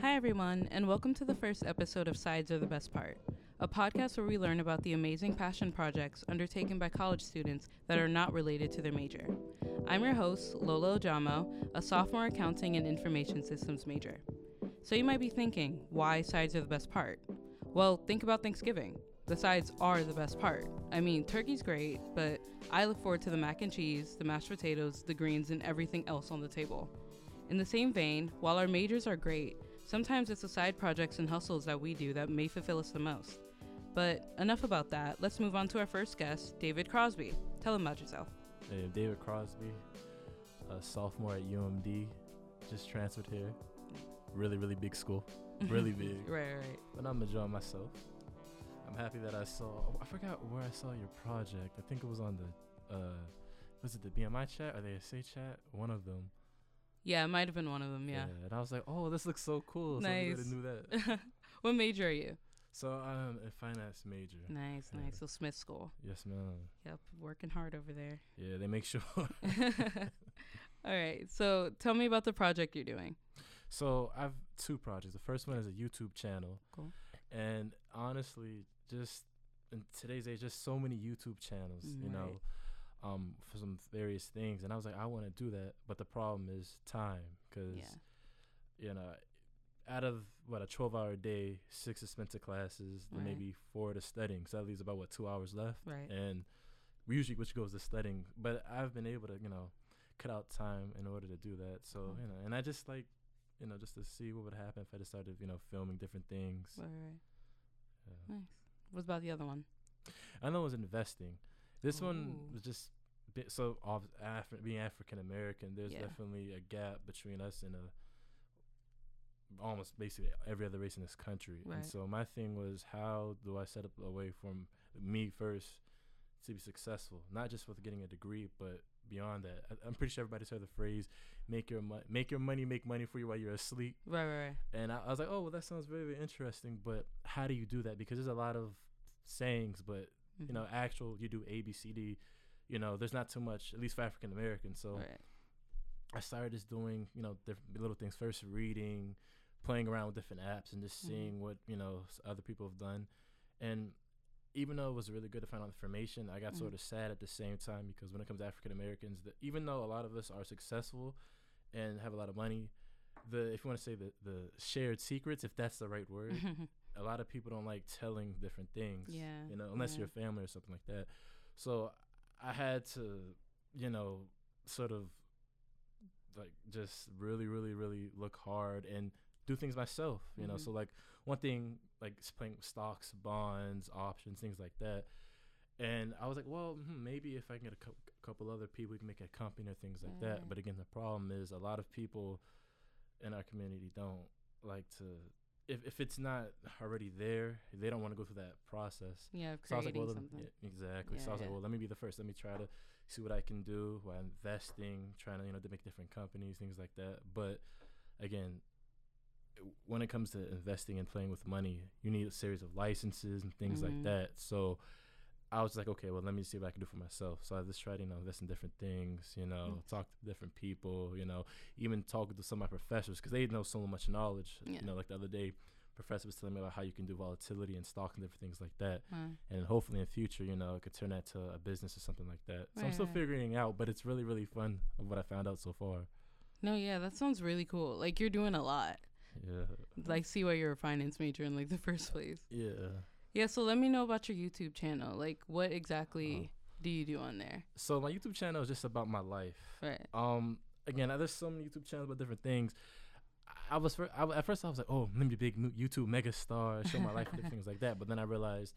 Hi, everyone, and welcome to the first episode of Sides Are the Best Part, a podcast where we learn about the amazing passion projects undertaken by college students that are not related to their major. I'm your host, Lola Ojamo, a sophomore accounting and information systems major. So you might be thinking, why sides are the best part? Well, think about Thanksgiving. The sides are the best part. I mean, turkey's great, but I look forward to the mac and cheese, the mashed potatoes, the greens, and everything else on the table. In the same vein, while our majors are great, sometimes it's the side projects and hustles that we do that may fulfill us the most. But enough about that. Let's move on to our first guest, David Crosby. Tell him about yourself. Hey, David Crosby, a sophomore at UMD, just transferred here. Really, really big school. Really big. right, right. But I'm enjoying myself. I'm happy that I saw. I forgot where I saw your project. I think it was on the. Uh, was it the BMI chat or the SA chat? One of them. Yeah, it might have been one of them. Yeah. And I was like, oh, this looks so cool. Nice. So I knew that. what major are you? So I'm a finance major. Nice, Yeah. nice. So Smith School. Yes, ma'am. Yep, working hard over there. Yeah, they make sure. All right. So tell me about the project you're doing. So I've two projects. The first one is a YouTube channel. Cool. And honestly, just in today's age, just so many YouTube channels, Mm, you know, um, for some various things. And I was like, I want to do that, but the problem is time, because Yeah. you know, out of what a twelve-hour day, six is spent to classes, then maybe four to studying. So that leaves about what two hours left, Right. and we usually which goes to studying. But I've been able to, you know, cut out time in order to do that. So Cool. you know, and I just like, you know, just to see what would happen if I just started, you know, filming different things. Right, right. Yeah. Nice. What about the other one? I know it was investing. This one was just bit so off Afri- being African American. There's Yeah. definitely a gap between us and a almost basically every other race in this country. Right. And so my thing was, how do I set up a way from me first to be successful, not just with getting a degree, but beyond that. I, I'm pretty sure everybody's heard the phrase "make your mo- make your money make money for you while you're asleep." Right, right, right. And I, I was like, oh, well, that sounds very, very interesting. But how do you do that? Because there's a lot of sayings, but you know, Mhm. actual you do A, B, C, D. You know, there's not too much, at least for African Americans. So right. I started just doing, you know, different little things. First, reading, playing around with different apps, and just Mhm. seeing what you know other people have done. And even though it was really good to find out the information, I got Mhm. sort of sad at the same time because when it comes to African Americans, even though a lot of us are successful and have a lot of money, the if you want to say the the shared secrets, if that's the right word, a lot of people don't like telling different things. Yeah, You know, unless yeah. you're family or something like that. So I had to, you know, sort of like just really, really, really look hard and do things myself. You know, Mhm. so like one thing like playing stocks, bonds, options, things like that. And I was like, well, hmm, maybe if I can get a cou- couple other people, we can make a company or things like that. But again, the problem is a lot of people in our community don't like to. If, if it's not already there, they don't want to go through that process. yeah, So I was like, well, something. yeah, exactly. so I was yeah. like, well, let me be the first. Let me try to see what I can do while investing, trying to you know to make different companies, things like that. But again, when it comes to investing and playing with money, you need a series of licenses and things Mhm. like that. So I was like, okay, well, let me see what I can do for myself. So I just tried to you know invest in different things, you know, Nice. talk to different people, you know, even talk to some of my professors because they know so much knowledge. Yeah. You know, like the other day. Professor was telling me about how you can do volatility and stock and different things like that Wow. and hopefully in the future, you know, I could turn that to a business or something like that. So I'm still right. figuring out, but it's really, really fun of what I found out so far. No, yeah, that sounds really cool. Like you're doing a lot. Yeah. Like, see why you're a finance major in like the first place. Yeah. Yeah. So let me know about your YouTube channel. Like, what exactly Uh-huh. do you do on there? So my YouTube channel is just about my life. Right. Um, again, there's so many YouTube channels about different things. I- was fir- I, at first I was like, oh, let me be a big YouTube megastar, show my life and things like that. But then I realized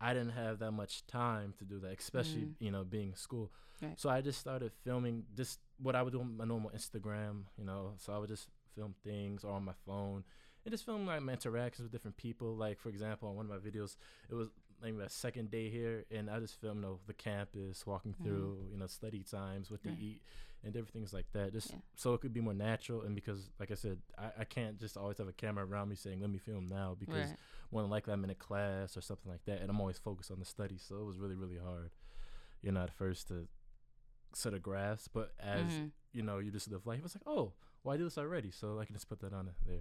I didn't have that much time to do that, especially Mm. you know being in school. Right. So I just started filming just what I would do on my normal Instagram, you know. So I would just film things or on my phone and just film like my interactions with different people. Like for example, on one of my videos, it was like my second day here, and I just filmed you know, the campus, walking Mhm. through you know study times, what Right. they eat, and different things like that. Just Yeah. so it could be more natural, and because like I said, I, I can't just always have a camera around me saying, "Let me film now," because Right. more than likely I'm in a class or something like that, and I'm always focused on the study. So it was really really hard, you know, at first to sort of grasp, but as Mhm. you know, you just live life. It's like, oh, well, I do this already, so I can just put that on there.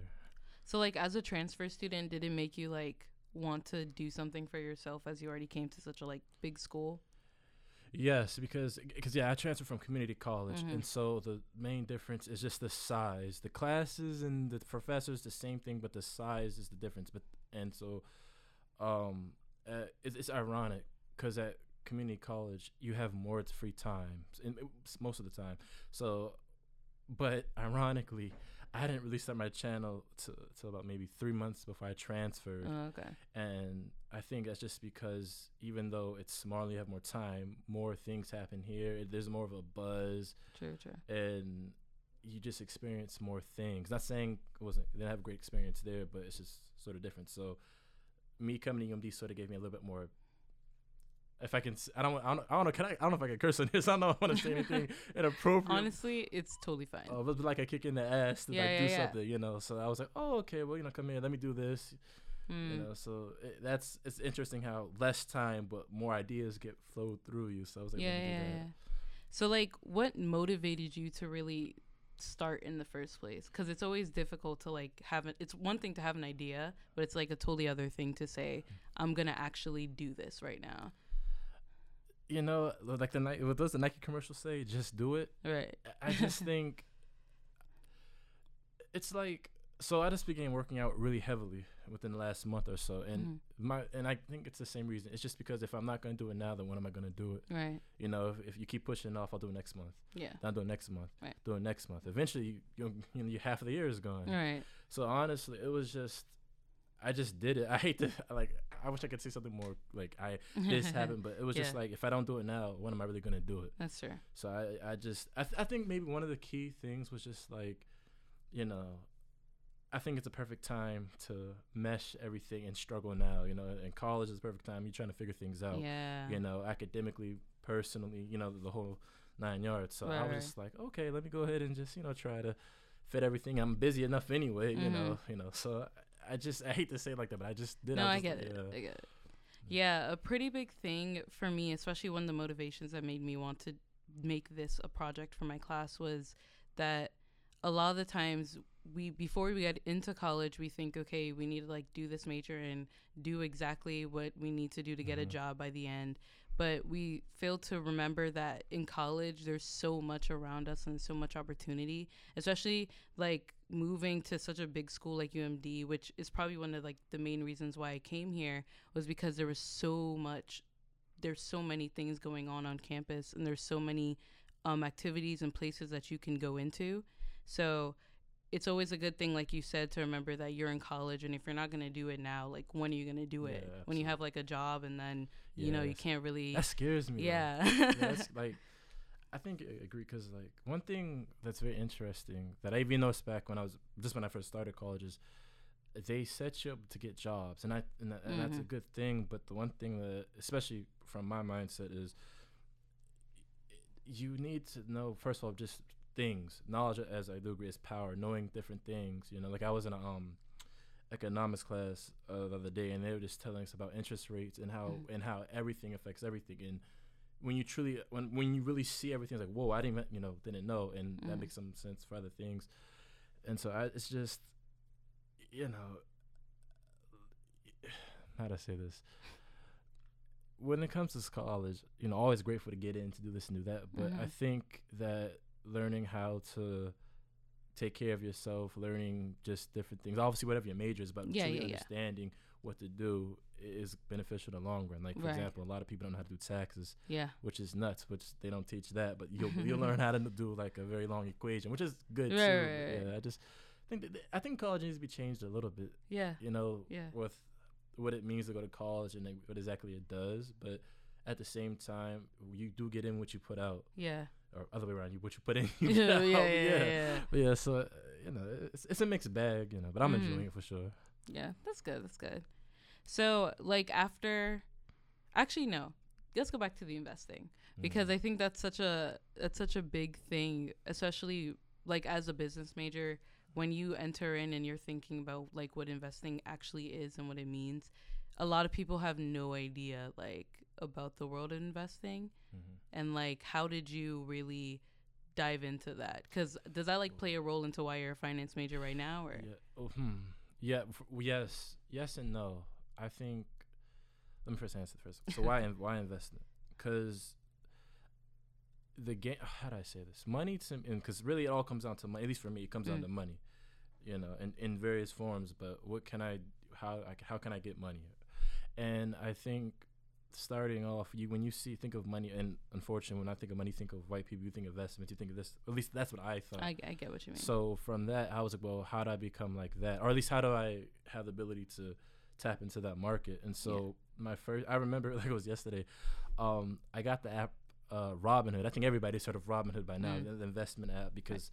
So like as a transfer student, did it make you like want to do something for yourself as you already came to such a like big school? Yes, because because yeah, I transferred from community college, Mhm. and so the main difference is just the size. The classes and the professors the same thing, but the size is the difference. But and so, um, uh, it's, it's ironic because at community college you have more free time, and it's most of the time. So, but ironically, I didn't really start my channel till till about maybe three months before I transferred Oh, okay. and I think that's just because even though it's smaller, you have more time, more things happen here. There's more of a buzz, True, true. and you just experience more things. Not saying it wasn't didn't have a great experience there, but it's just sort of different. So me coming to UMD sort of gave me a little bit more. If I can, I don't, I don't, I don't know. Can I? I don't know if I can curse on this. I don't know if I want to say anything inappropriate. Honestly, it's totally fine. Oh, but like a kick in the ass to Yeah, like yeah, do yeah. something, you know. So I was like, oh, okay, well, you know, come here, let me do this, Mm. you know so it, that's it's interesting how less time but more ideas get flowed through you so i was like yeah, yeah. So like, what motivated you to really start in the first place? Because it's always difficult to like have it. It's one thing to have an idea, but it's like a totally other thing to say, I'm gonna actually do this right now. You know like the Nike what does the Nike commercial say just do it Right. I- just think it's like so I just began working out really heavily within the last month or so and Mhm. my and I think it's the same reason it's just because if I'm not going to do it now then when am I going to do it Right. you know if, if you keep pushing it off I'll do it next month Yeah. then I'll do it next month Right. do it next month eventually you you, you know half of the year is gone Right. So honestly, it was just I just did it. I hate to like I wish I could say something more like I this happened, but it was just like if I don't do it now, when am I really gonna do it? That's true. So I I just I th- I think maybe one of the key things was just like, you know, I think it's a perfect time to mesh everything and struggle now. You know, in college is the perfect time. You're trying to figure things out. Yeah. You know, academically, personally, you know, the whole nine yards. So I was just like, okay, let me go ahead and just you know try to fit everything. I'm busy enough anyway. You know, mm-hmm. you know. So I just I hate to say it like that, but I just did. no, I just get like, it. yeah. I get it. Yeah, a pretty big thing for me, especially one of the motivations that made me want to make this a project for my class was that a lot of the times we before we get into college we think okay we need to like do this major and do exactly what we need to do to get a Mhm. job by the end but we fail to remember that in college there's so much around us and so much opportunity especially like moving to such a big school like UMD which is probably one of like the main reasons why I came here was because there was so much there's so many things going on on campus and there's so many um, activities and places that you can go into. So it's always a good thing like you said to remember that you're in college and if you're not going to do it now like when are you going to do it Yeah, when you have like a job and then you know you can't really That scares me. yeah yeah, that's like I think I agree because like one thing that's very interesting that I even noticed back when I was just when I first started college is they set you up to get jobs and I and, that, and that's a Mhm. good thing but the one thing that especially from my mindset is you need to know first of all just things knowledge as I do agree is power knowing different things you know like I was in a um economics class uh, the other day and they were just telling us about interest rates and how Mhm. and how everything affects everything and when you truly when when you really see everything it's like whoa i didn't you know didn't know and that Mhm. makes some sense for other things and so I, it's just you know how to say this when it comes to college you know always grateful to get in to do this and do that but i Mhm. think that learning how to take care of yourself learning just different things obviously whatever your major is but Yeah, truly yeah, yeah. understanding what to do is beneficial in the long run like for Right. example a lot of people don't know how to do taxes yeah which is nuts, which they don't teach that. But you'll you'll learn how to do like a very long equation, which is good Right, too. right. Yeah, I just think that I think college needs to be changed a little bit. yeah You know, Yeah. with what it means to go to college and like, what exactly it does. But at the same time, you do get in what you put out, yeah or other way around, you what you put in. yeah you yeah out. yeah, yeah. But yeah, so you know, it's it's a mixed bag, you know. But I'm Mhm. enjoying it for sure. Yeah, that's good. That's good. So, like after actually no. Let's go back to the investing because Mhm. I think that's such a that's such a big thing, especially like as a business major when you enter in and you're thinking about like what investing actually is and what it means. A lot of people have no idea like about the world of investing Mhm. and like how did you really dive into that? Cuz does that like play a role into why you're a finance major right now or Yeah. Oh, hmm. Yeah, f- yes, yes, and no. I think. Let me first answer first. So why why invest in it? Because the game. How do I say this? Money to because really it all comes down to money. At least for me, it comes down Mm. to money. You know, in in various forms. But what can I? How I, how can I get money? And I think starting off, you when you see think of money, and unfortunately, when I think of money, you think of white people. You think of investments. You think of this. At least that's what I thought. I, I get what you mean. So from that, I was like, well, how do I become like that? Or at least how do I have the ability to tap into that market? And so my first, I remember like it was yesterday. Um, I got the app uh, Robinhood. I think everybody's heard of Robinhood by now, Mm. the, investment app, because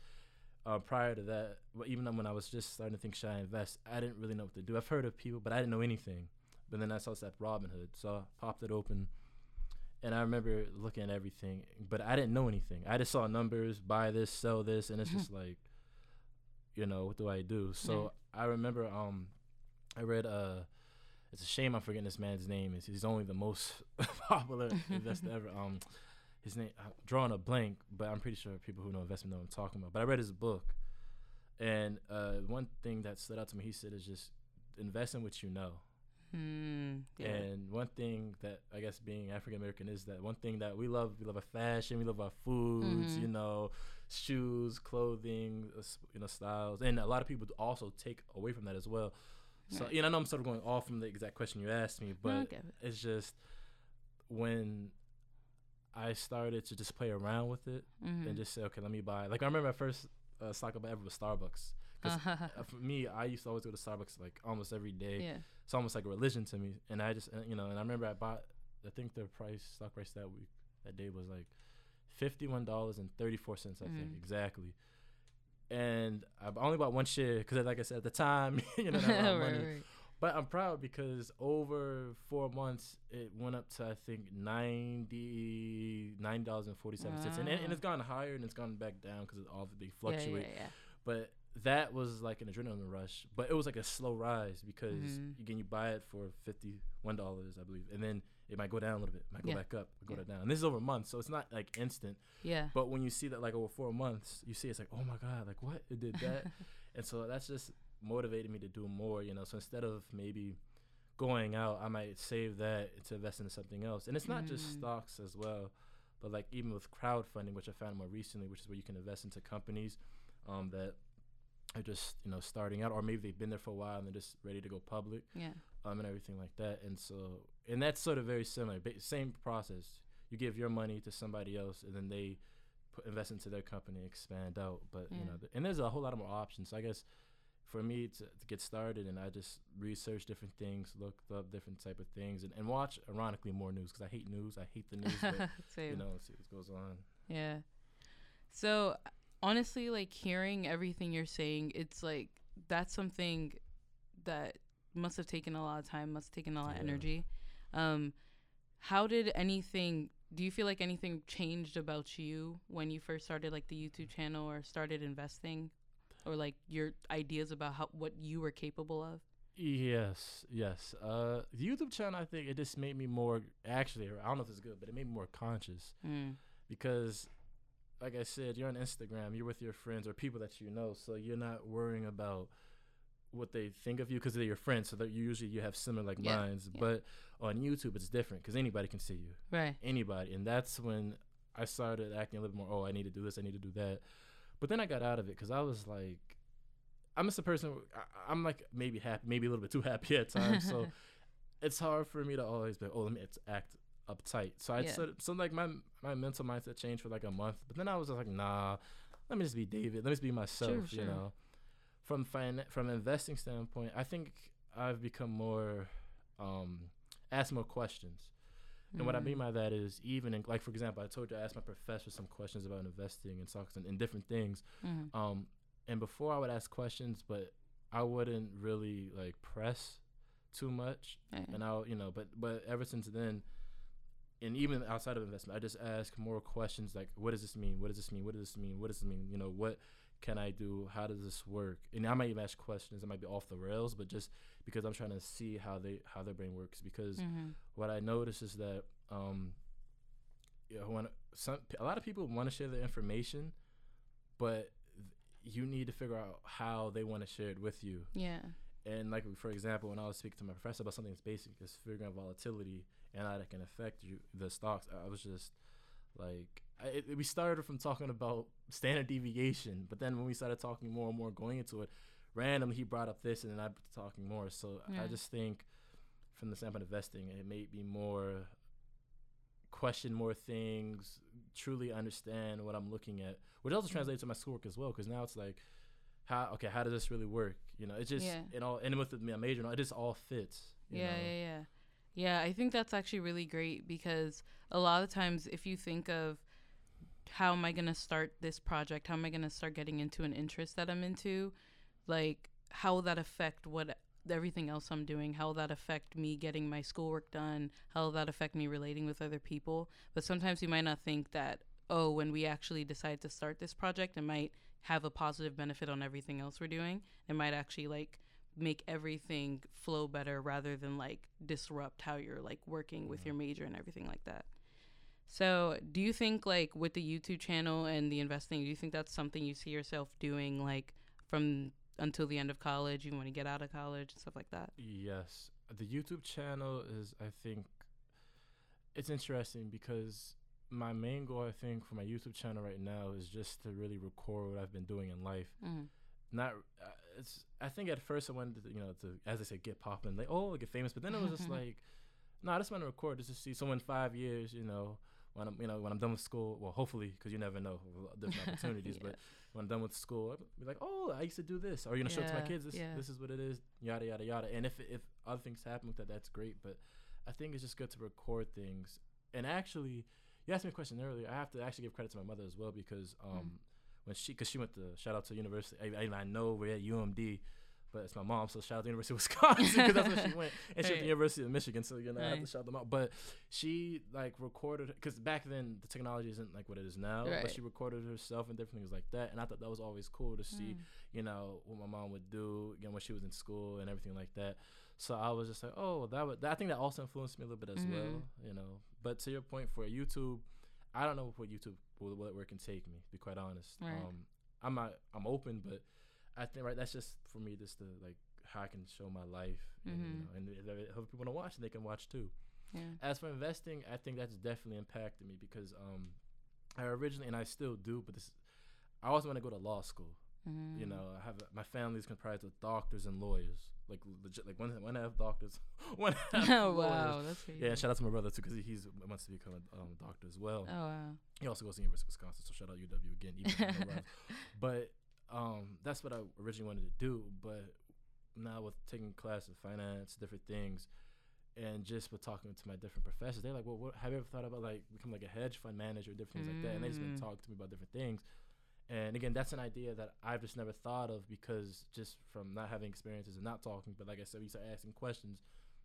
uh, prior to that, even when I was just starting to think, should I invest? I didn't really know what to do. I've heard of people, but I didn't know anything. But then I saw app Robinhood, so I popped it open. And I remember looking at everything, but I didn't know anything. I just saw numbers, buy this, sell this, and it's just like, you know, what do I do? So I remember, um, I read, uh, it's a shame I'm forgetting this man's name. Is he's only the most popular investor ever. Um, his name, I'm drawing a blank, but I'm pretty sure people who know investment know what I'm talking about. But I read his book, and uh, one thing that stood out to me, he said, is just invest in what you know. Hmm. yeah. And one thing that I guess being African American is that one thing that we love, we love our fashion, we love our foods, Mhm. you know, shoes, clothing, uh, you know, styles, and a lot of people also take away from that as well. So Right. you know, I know I'm sort of going off from the exact question you asked me, but it. it's just when I started to just play around with it Mhm. and just say, okay, let me buy. Like I remember my first uh, I ever was Starbucks. 'Cause, uh, for me, I used to always go to Starbucks like almost every day yeah. it's almost like a religion to me. And I just, you know, and I remember I bought, I think the price, stock price that week, that day was like fifty-one dollars and thirty-four cents, I think Mm. exactly. And I only bought one share because, like I said, at the time, you know, didn't a lot of right, money. right. But I'm proud because over four months, it went up to I think ninety nine dollars and forty seven cents, and, it- and Wow. it's gone higher and it's gone back down because all they Yeah, fluctuate Yeah, yeah, but that was like an adrenaline rush but it was like a slow rise because Mhm. again you buy it for $51 i believe and then it might go down a little bit it might go Yeah. back up go Yeah. down and this is over months so it's not like instant yeah. but when you see that like over four months you see it's like oh my god like what it did that and so that's just motivated me to do more you know so instead of maybe going out i might save that to invest into something else and it's not just Mm. stocks as well but like even with crowdfunding which i found more recently which is where you can invest into companies um, that are just you know starting out or maybe they've been there for a while and they're just ready to go public yeah. um, and everything like that. And so and that's sort of very similar ba- same process. You give your money to somebody else and then they put, invest into their company expand out. But you know th- and there's a whole lot of more options. So i guess for me to, to get started and i just researched different things looked up different type of things and, and watch ironically more news because i hate news. I hate the news but Same. you know see what goes on. Yeah. So honestly, like hearing everything you're saying, it's like that's something that must have taken a lot of time, must have taken a lot of energy. Um, how did anything? Do you feel like anything changed about you when you first started like the YouTube channel or started investing, or like your ideas about how what you were capable of? Yes, yes. Uh, the YouTube channel, I think it just made me more. Actually, I don't know if it's good, but it made me more conscious Mm. because, like I said, you're on Instagram, you're with your friends or people that you know, so you're not worrying about what they think of you because they're your friends. So that you usually you have similar like Yeah, minds. yeah. But on YouTube, it's different because anybody can see you, Right. anybody, and that's when I started acting a little more. Oh, I need to do this, I need to do that. But then I got out of it because I was like, I'm just a person. I, I'm like maybe happy, maybe a little bit too happy at times. so it's hard for me to always be, oh, let me it's act uptight. So I Yeah. sort of, so like my my mental mindset changed for like a month, but then I was just like, nah, let me just be David. Let me just be myself. sure. You know, from fin- from investing standpoint, I think I've become more um ask more questions. And what I mean Mm. by that is even in, like for example, I told you I asked my professor some questions about investing and stocks and, and different things. Mhm. Um, and before I would ask questions, but I wouldn't really like press too much. And I'll, you know, but but ever since then, and even outside of investment, I just ask more questions like, what does this mean? What does this mean? What does this mean? What does this mean? You know, what can I do? How does this work? And I might even ask questions that might be off the rails, but just because I'm trying to see how they how their brain works. Because Mhm. what I notice is that um, you know, when some a lot of people want to share their information, but you need to figure out how they want to share it with you. Yeah. and like for example, when I was speaking to my professor about something as basic as figuring out volatility and how that can affect you, the stocks, I was just like, I, it, we started from talking about standard deviation, but then when we started talking more and more going into it, randomly he brought up this, and then I was talking more. So Yeah. I just think, from the standpoint of investing, it made me more question more things, truly understand what I'm looking at, which also Mhm. translates to my schoolwork as well. Because now it's like, how okay, how does this really work? You know, it just Yeah. it all and with the, my major, and it just all fits. you Yeah, know? yeah, yeah. Yeah, I think that's actually really great because a lot of times if you think of how am I going to start this project? How am I going to start getting into an interest that I'm into? Like how will that affect what everything else I'm doing? How will that affect me getting my schoolwork done? How will that affect me relating with other people? But sometimes you might not think that oh, when we actually decide to start this project, it might have a positive benefit on everything else we're doing. It might actually like make everything flow better rather than like disrupt how you're like working with Mhm. your major and everything like that. So, do you think like with the YouTube channel and the investing, do you think that's something you see yourself doing like from until the end of college, you want to get out of college and stuff like that? Yes, the YouTube channel is. I think it's interesting because my main goal, I think, for my YouTube channel right now is just to really record what I've been doing in life. Mm. Not, uh, it's. I think at first I wanted to, you know, to as I said, get popping, like oh, get famous. But then it was just like, no, I just want to record just to see someone five years, you know, when I'm, you know, when I'm done with school. Well, hopefully, because you never know different opportunities. Yeah. But when I'm done with school, I'll be like, oh, I used to do this, or you know, show it to my kids. This, yeah. this is what it is. Yada yada yada. And if if other things happen with that, that's great. But I think it's just good to record things. And actually, you asked me a question earlier. I have to actually give credit to my mother as well because um, Mm. When she, because she went to shout out to university. I, I, I know we're at UMD, but it's my mom, so shout out to the University of Wisconsin because that's where she went, and she went Right. to University of Michigan. So you know, I have to shout them out. But she like recorded because back then the technology isn't like what it is now. Right. But she recorded herself and different things like that, and I thought that was always cool to see Mm. you know what my mom would do again when she was in school and everything like that so i was just like oh that would i think that also influenced me a little bit as well Mhm. you know but to your point for youtube i don't know what youtube will, what, where it can take me to be quite honest Right. um i'm not i'm open but i think right that's just for me just to like how i can show my life and, you Mhm. know, and if, if people want to watch they can watch too Yeah. as for investing, I think that's definitely impacted me because um, I originally and I still do, but this I always want to go to law school. Mm. You know, I have my family is comprised of doctors and lawyers, like legit, like one one half doctors, one half oh lawyers. wow, that's crazy. Yeah, shout out to my brother too because he, he's wants to become a um, doctor as well. oh wow. He also goes to the University of Wisconsin, so shout out UW again. Even though no rivals. but um, that's what I originally wanted to do. But now with taking classes, in finance, different things, and just with talking to my different professors, they're like, "Well, what, have you ever thought about like become like a hedge fund manager, or different things like that?" And they just been Mm. talking to me about different things. And again, that's an idea that I've just never thought of because just from not having experiences and not talking. But like I said, we start asking questions,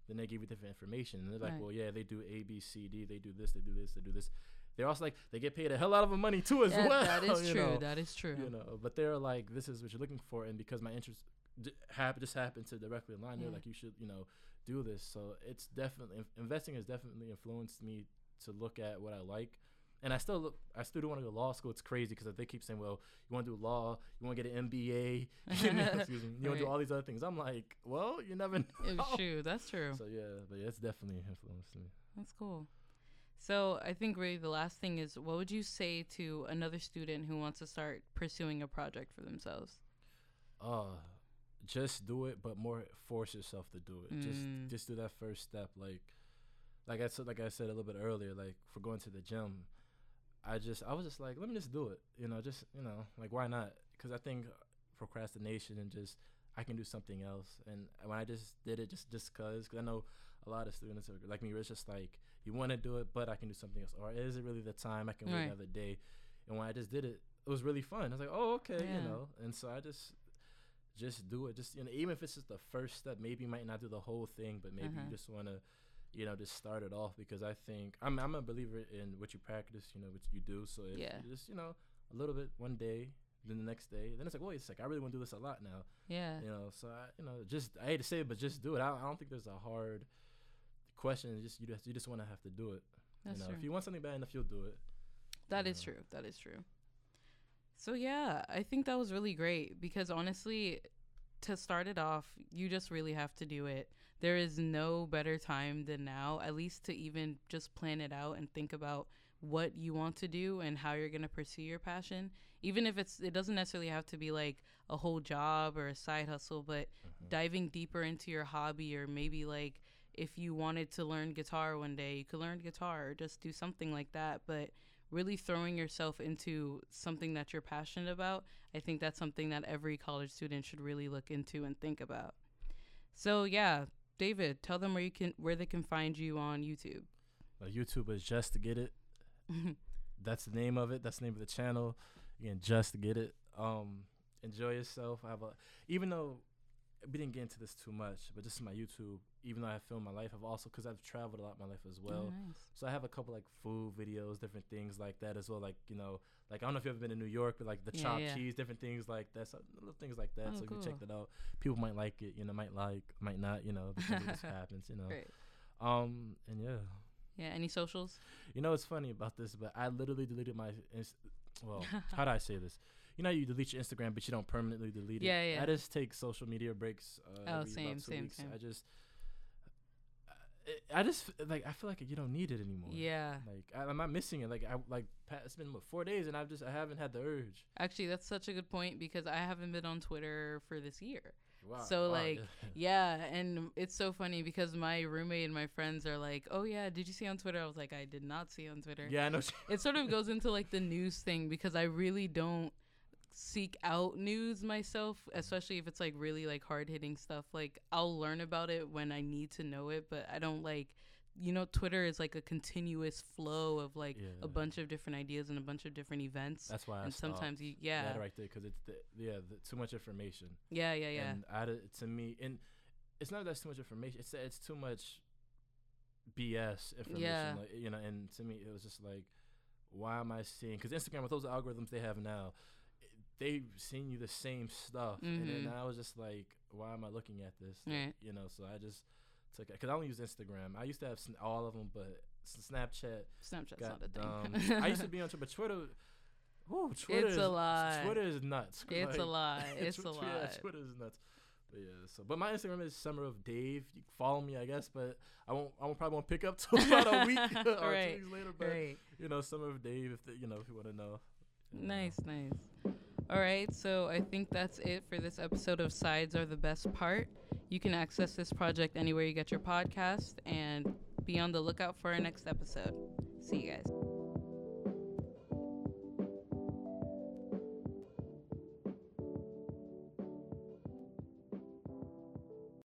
then they give you different information, and they're like, Right. "Well, yeah, they do A, B, C, D. They do this, they do this, they do this." They're also like they get paid a hell lot of money too as well. that is true. know? That is true. you know but they're like this is what you're looking for and because my interest d- hap- just happened to directly align they're like you should you know do this so it's definitely in- investing has definitely influenced me to look at what i like and i still look i still do want to go to law school it's crazy because they keep saying well you want to do law you want to get an mba you know, excuse me you want to do all these other things i'm like well you never know It's true. That's true. so yeah but yeah, it's definitely influenced me That's cool. So I think really the last thing is what would you say to another student who wants to start pursuing a project for themselves? uh just do it but more force yourself to do it Mm. just just do that first step like like i said like i said a little bit earlier like for going to the gym i just i was just like let me just do it you know just you know like why not because i think procrastination and just i can do something else and when i just did it just just cause, 'cause i know a lot of students are like me where it's just like you want to do it but i can do something else or is it really the time i can wait Right. another day and when i just did it it was really fun i was like oh okay Yeah. you know and so i just just do it. Just you know, even if it's just the first step, maybe you might not do the whole thing, but maybe Uh-huh. you just want to, you know, just start it off because I think I'm I'm a believer in what you practice, you know, what you do. So if Yeah. you just you know a little bit one day, then the next day, then it's like, wait a sec, I really want to do this a lot now, Yeah. you know. So I, you know, just I hate to say it, but just do it. I, I don't think there's a hard question. It's just you just you just want to have to do it. That's you know, true. if you want something bad enough, you'll do it. That is Yeah. true. That is true. So yeah, I think that was really great because honestly, to start it off, you just really have to do it. There is no better time than now, at least to even just plan it out and think about what you want to do and how you're going to pursue your passion. Even if it's it doesn't necessarily have to be like a whole job or a side hustle, but Mhm. diving deeper into your hobby or maybe like if you wanted to learn guitar one day, you could learn guitar or just do something like that, but really throwing yourself into something that you're passionate about, I think that's something that every college student should really look into and think about. So, yeah, David, tell them where you can where they can find you on YouTube. Uh, YouTube is just to get it. That's the name of it. That's the name of the channel. Again, just to get it. Um, enjoy yourself. I have a even though we didn't get into this too much, but this is my YouTube. Even though I filmed my life, I've also because I've traveled a lot in my life as well. Oh, nice. So I have a couple like food videos, different things like that as well. Like you know, like I don't know if you've ever been to New York, but like the Yeah, chopped yeah. cheese, different things like that, so little things like that. Oh, so you can check that out. People might like it, you know, might like, might not, you know, because it just happens, you know. Great. Um, and yeah, Yeah, any socials? you know what's funny about this, but I literally deleted my. Inst- well, how do I say this? You know, you delete your Instagram, but you don't permanently delete it. Yeah, yeah. I just take social media breaks. Uh, Oh, same, about two same, weeks. same. I just, I, just like I feel like you don't need it anymore. Yeah. Like I, I'm not missing it. Like I like it's been what, four days and I've just I haven't had the urge. Actually, that's such a good point because I haven't been on Twitter for this year. Wow. So, wow, like, yeah. Yeah, and it's so funny because my roommate and my friends are like, "Oh yeah, did you see on Twitter?" I was like, "I did not see on Twitter." yeah, I know. It sort of goes into like the news thing because I really don't seek out news myself, especially if it's like really like hard-hitting stuff. Like I'll learn about it when I need to know it, but I don't like you know Twitter is like a continuous flow of like Yeah. a bunch of different ideas and a bunch of different events. That's why I and sometimes you yeah. that right there because it's the, yeah the, too much information. Yeah, yeah, yeah. And I, to me, and it's not that it's too much information. It's that it's too much BS information. Yeah. Like, you know, and to me, it was just like, why am I seeing? Because Instagram with those algorithms they have now, they send you the same stuff, and then Mhm. I was just like, why am I looking at this? Right. You know, so I just took it because I only use Instagram. I used to have sn- all of them, but Snapchat Snapchat's got not a thing. I used to be on Twitter, but Twitter. Whew, Twitter It's is, a lot. Twitter is nuts. It's a Like, lot. It's Tw- a tw- Yeah, lot. Twitter is nuts. But yeah, so but my Instagram is Summer of Dave. You can follow me, I guess, but I won't. I won't probably won't pick up till about a week or Right, two weeks later. But Right. you know, Summer of Dave. If the, you know, if you want to know. you know. Nice, nice. All right, so I think that's it for this episode of Sides Are the Best Part. You can access this project anywhere you get your podcast and be on the lookout for our next episode. See you guys.